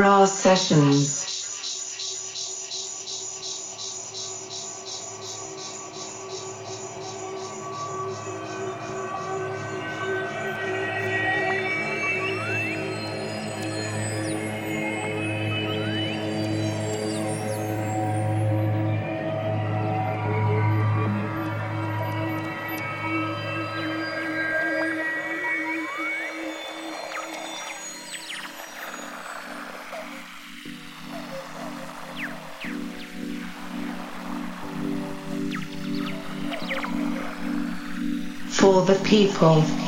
Ra Sessions. The people.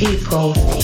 people.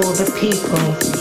For the people.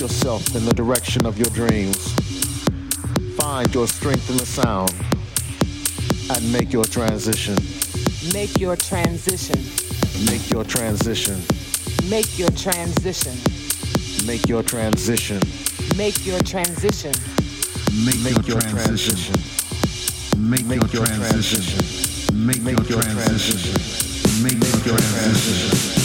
Yourself in the direction of your dreams. Find your strength in the sound and make your transition. Make your transition. Make your transition. Make your transition. Make your transition. Make your transition. Make your transition. Make your transition. Make your transition. Make your transition.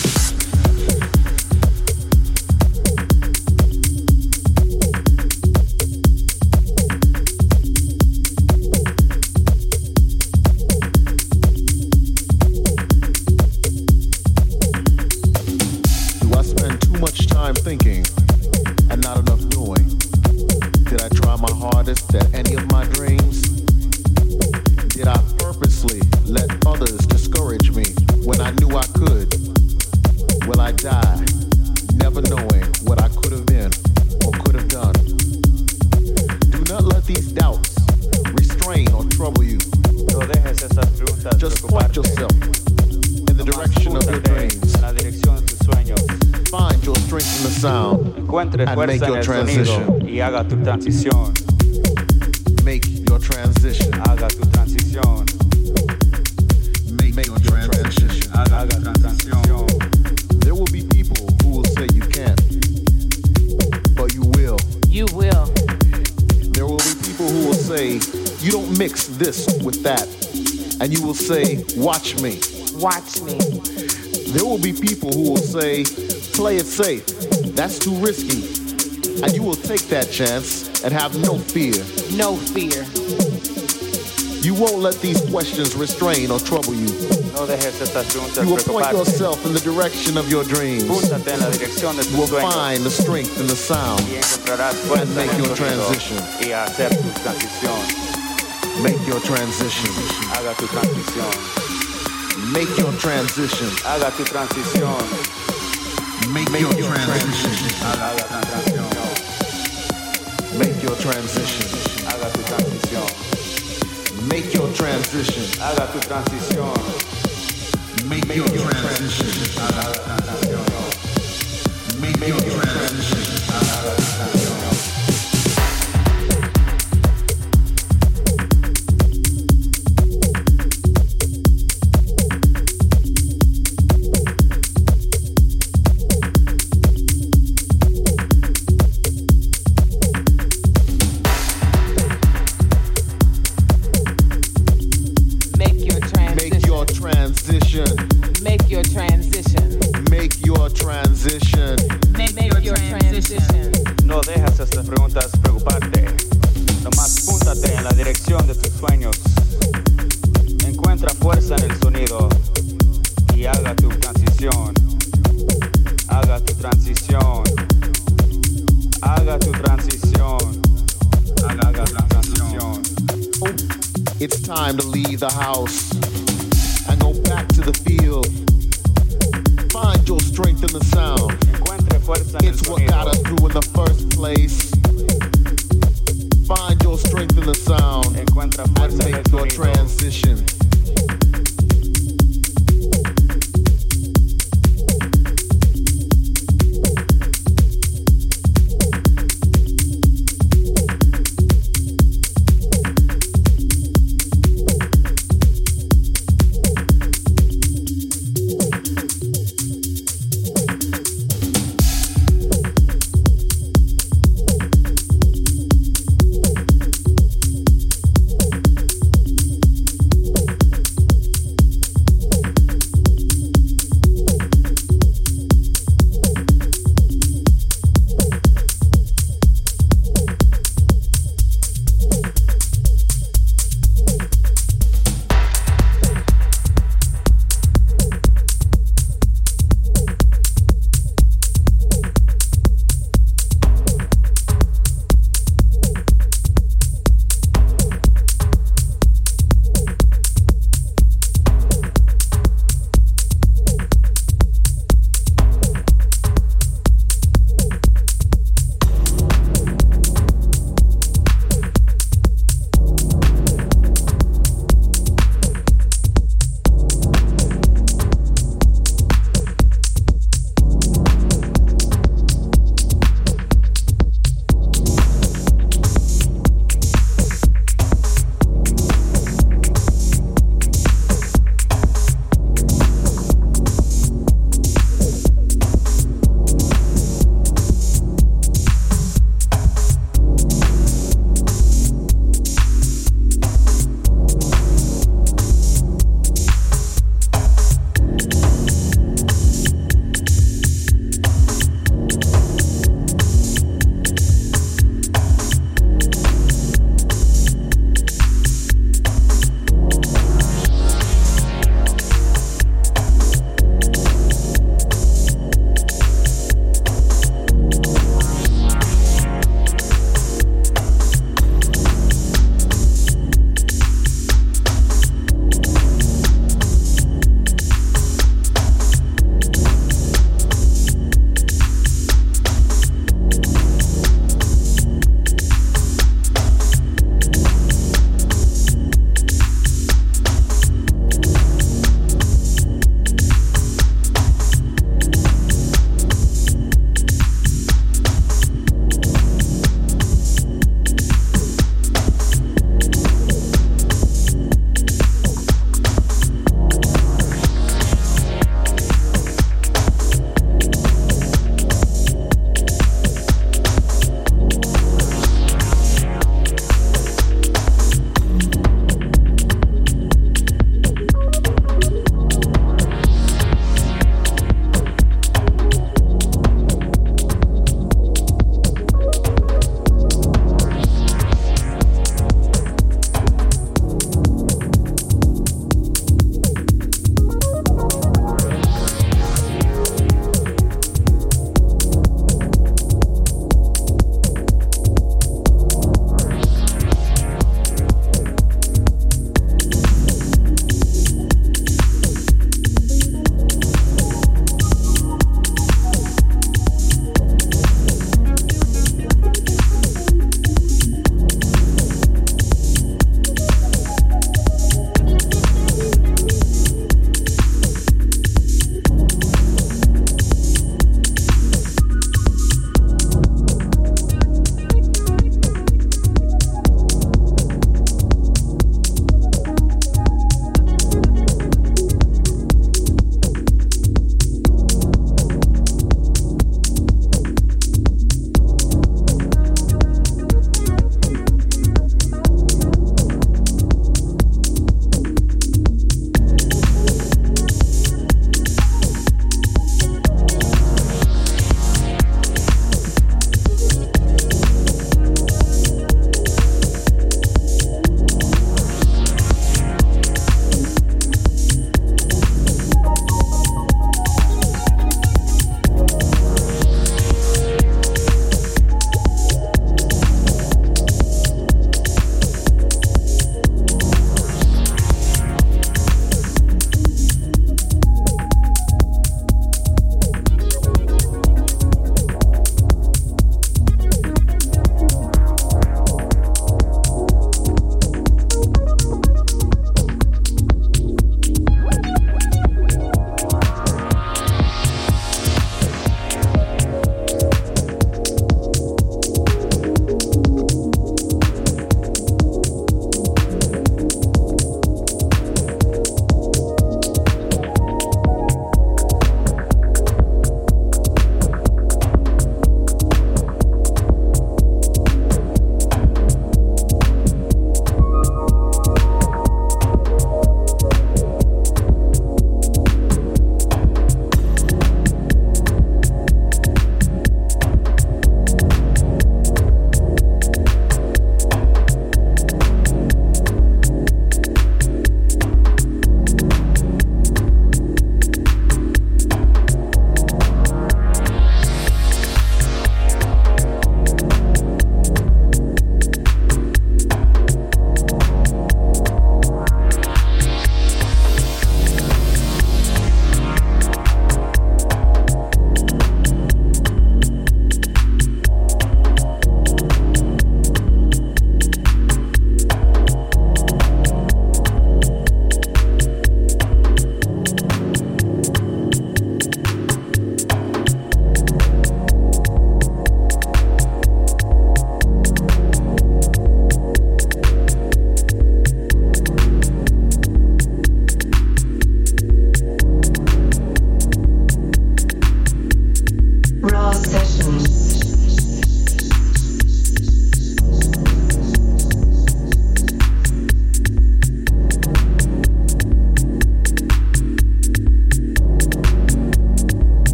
Haga tu transición. Make your transition. Haga tu transición. Make, your transition. Haga, tu transición. There will be people who will say you can't, but you will. You will. There will be people who will say you don't mix this with that, and you will say, watch me. Watch me. There will be people who will say, play it safe. That's too risky and you will take that chance and have no fear. No fear. You won't let these questions restrain or trouble you. No dejes estas preguntas You will point yourself in the direction of your dreams. Púntate en la dirección de tus you will find the strength in the sound y encontrarás fuerza and make your transition. Y hacer tu. Make your transition. Haga tu transición. Make your transition. Haga tu transición. Make, make your, your transition. Make your transition. Haga tu transición. Make your transition. Haga tu transición. Make, your, transition. Haga tu transición. Make your